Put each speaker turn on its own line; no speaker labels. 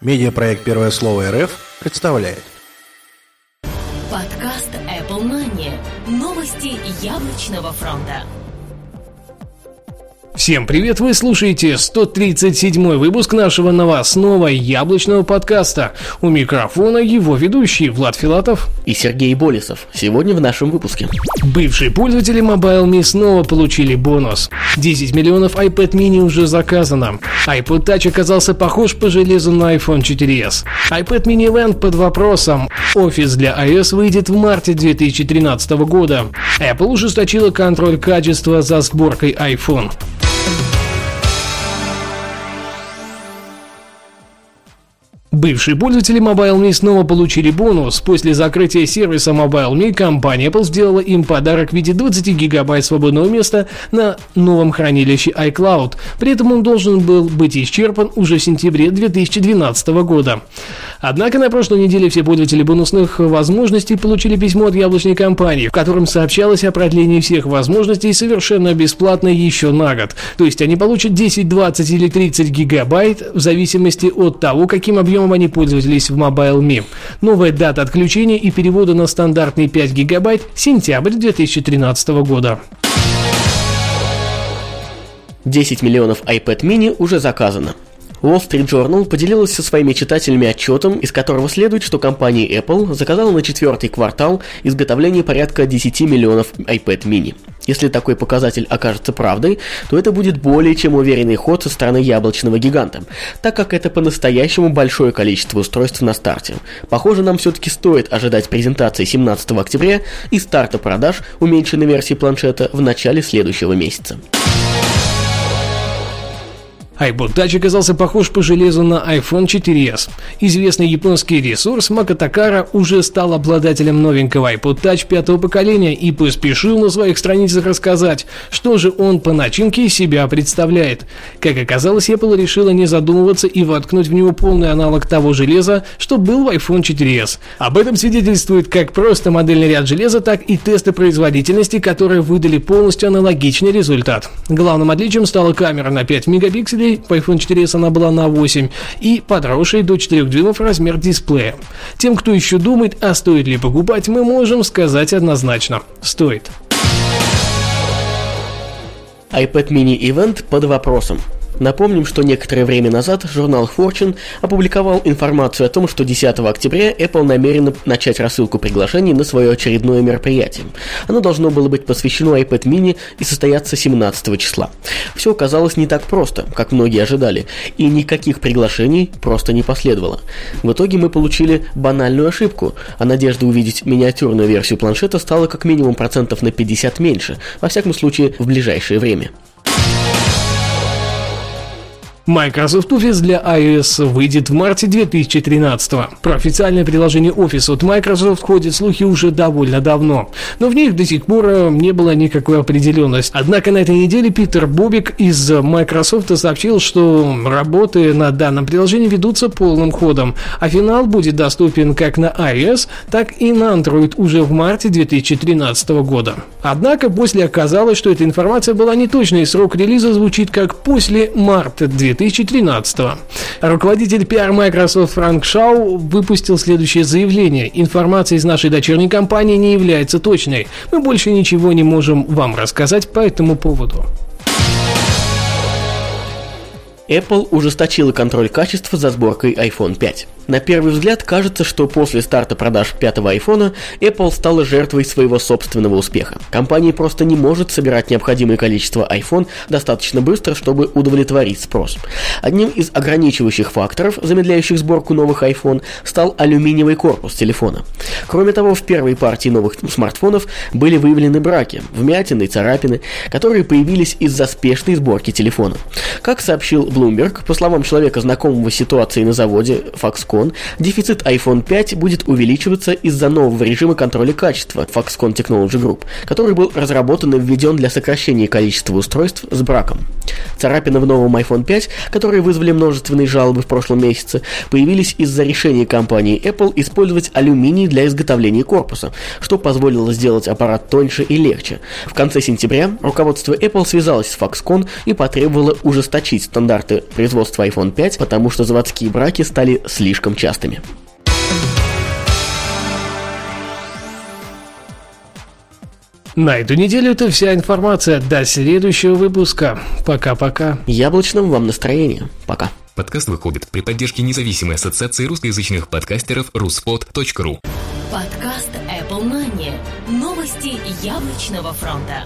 Медиапроект «Первое слово РФ» представляет.
Подкаст Apple Money. Новости яблочного фронта.
Всем привет, вы слушаете 137 выпуск нашего новостного яблочного подкаста. У микрофона его ведущий Влад Филатов
и Сергей Болесов. Сегодня в нашем выпуске.
Бывшие пользователи MobileMe снова получили бонус. 10 миллионов iPad mini уже заказано. iPod Touch оказался похож по железу на iPhone 4s. iPad mini Event под вопросом. Офис для iOS выйдет в марте 2013 года. Apple ужесточила контроль качества за сборкой iPhone. Бывшие пользователи MobileMe снова получили бонус. После закрытия сервиса MobileMe компания Apple сделала им подарок в виде 20 гигабайт свободного места на новом хранилище iCloud. При этом он должен был быть исчерпан уже в сентябре 2012 года. Однако на прошлой неделе все пользователи бонусных возможностей получили письмо от яблочной компании, в котором сообщалось о продлении всех возможностей совершенно бесплатно еще на год. То есть они получат 10, 20 или 30 гигабайт в зависимости от того, каким объемом они пользовались в MobileMe. Новая дата отключения и перевода на стандартные 5 гигабайт – сентябрь 2013 года.
10 миллионов iPad mini уже заказано. Wall Street Journal поделилась со своими читателями отчетом, из которого следует, что компания Apple заказала на четвертый квартал изготовление порядка 10 миллионов iPad mini. Если такой показатель окажется правдой, то это будет более чем уверенный ход со стороны яблочного гиганта, так как это по-настоящему большое количество устройств на старте. Похоже, нам все-таки стоит ожидать презентации 17 октября и старта продаж уменьшенной версии планшета в начале следующего месяца
iPod Touch оказался похож по железу на iPhone 4s. Известный японский ресурс Макатакара уже стал обладателем новенького iPod Touch пятого поколения и поспешил на своих страницах рассказать, что же он по начинке из себя представляет. Как оказалось, Apple решила не задумываться и воткнуть в него полный аналог того железа, что был в iPhone 4s. Об этом свидетельствует как просто модельный ряд железа, так и тесты производительности, которые выдали полностью аналогичный результат. Главным отличием стала камера на 5 мегапикселей дисплей, по iPhone 4s она была на 8, и подросший до 4 дюймов размер дисплея. Тем, кто еще думает, а стоит ли покупать, мы можем сказать однозначно – стоит.
iPad mini Event под вопросом. Напомним, что некоторое время назад журнал Fortune опубликовал информацию о том, что 10 октября Apple намерена начать рассылку приглашений на свое очередное мероприятие. Оно должно было быть посвящено iPad mini и состояться 17 числа. Все оказалось не так просто, как многие ожидали, и никаких приглашений просто не последовало. В итоге мы получили банальную ошибку, а надежда увидеть миниатюрную версию планшета стала как минимум процентов на 50 меньше, во всяком случае в ближайшее время.
Microsoft Office для iOS выйдет в марте 2013 Про официальное приложение Office от Microsoft ходят слухи уже довольно давно, но в них до сих пор э, не было никакой определенности. Однако на этой неделе Питер Бобик из Microsoft сообщил, что работы над данным приложением ведутся полным ходом, а финал будет доступен как на iOS, так и на Android уже в марте 2013 года. Однако после оказалось, что эта информация была неточной, и срок релиза звучит как после марта 2013 2013 Руководитель PR Microsoft Франк Шау выпустил следующее заявление. Информация из нашей дочерней компании не является точной. Мы больше ничего не можем вам рассказать по этому поводу.
Apple ужесточила контроль качества за сборкой iPhone 5. На первый взгляд кажется, что после старта продаж пятого iPhone Apple стала жертвой своего собственного успеха. Компания просто не может собирать необходимое количество iPhone достаточно быстро, чтобы удовлетворить спрос. Одним из ограничивающих факторов, замедляющих сборку новых iPhone, стал алюминиевый корпус телефона. Кроме того, в первой партии новых смартфонов были выявлены браки, вмятины и царапины, которые появились из-за спешной сборки телефона. Как сообщил Bloomberg, по словам человека, знакомого с ситуацией на заводе Foxconn, Foxconn, дефицит iPhone 5 будет увеличиваться из-за нового режима контроля качества Foxconn Technology Group, который был разработан и введен для сокращения количества устройств с браком. Царапины в новом iPhone 5, которые вызвали множественные жалобы в прошлом месяце, появились из-за решения компании Apple использовать алюминий для изготовления корпуса, что позволило сделать аппарат тоньше и легче. В конце сентября руководство Apple связалось с Foxconn и потребовало ужесточить стандарты производства iPhone 5, потому что заводские браки стали слишком частыми.
На эту неделю это вся информация. До следующего выпуска. Пока-пока.
Яблочного вам настроения. Пока.
Подкаст выходит при поддержке независимой ассоциации русскоязычных подкастеров ruspod.ru
Подкаст Apple Money. Новости яблочного фронта.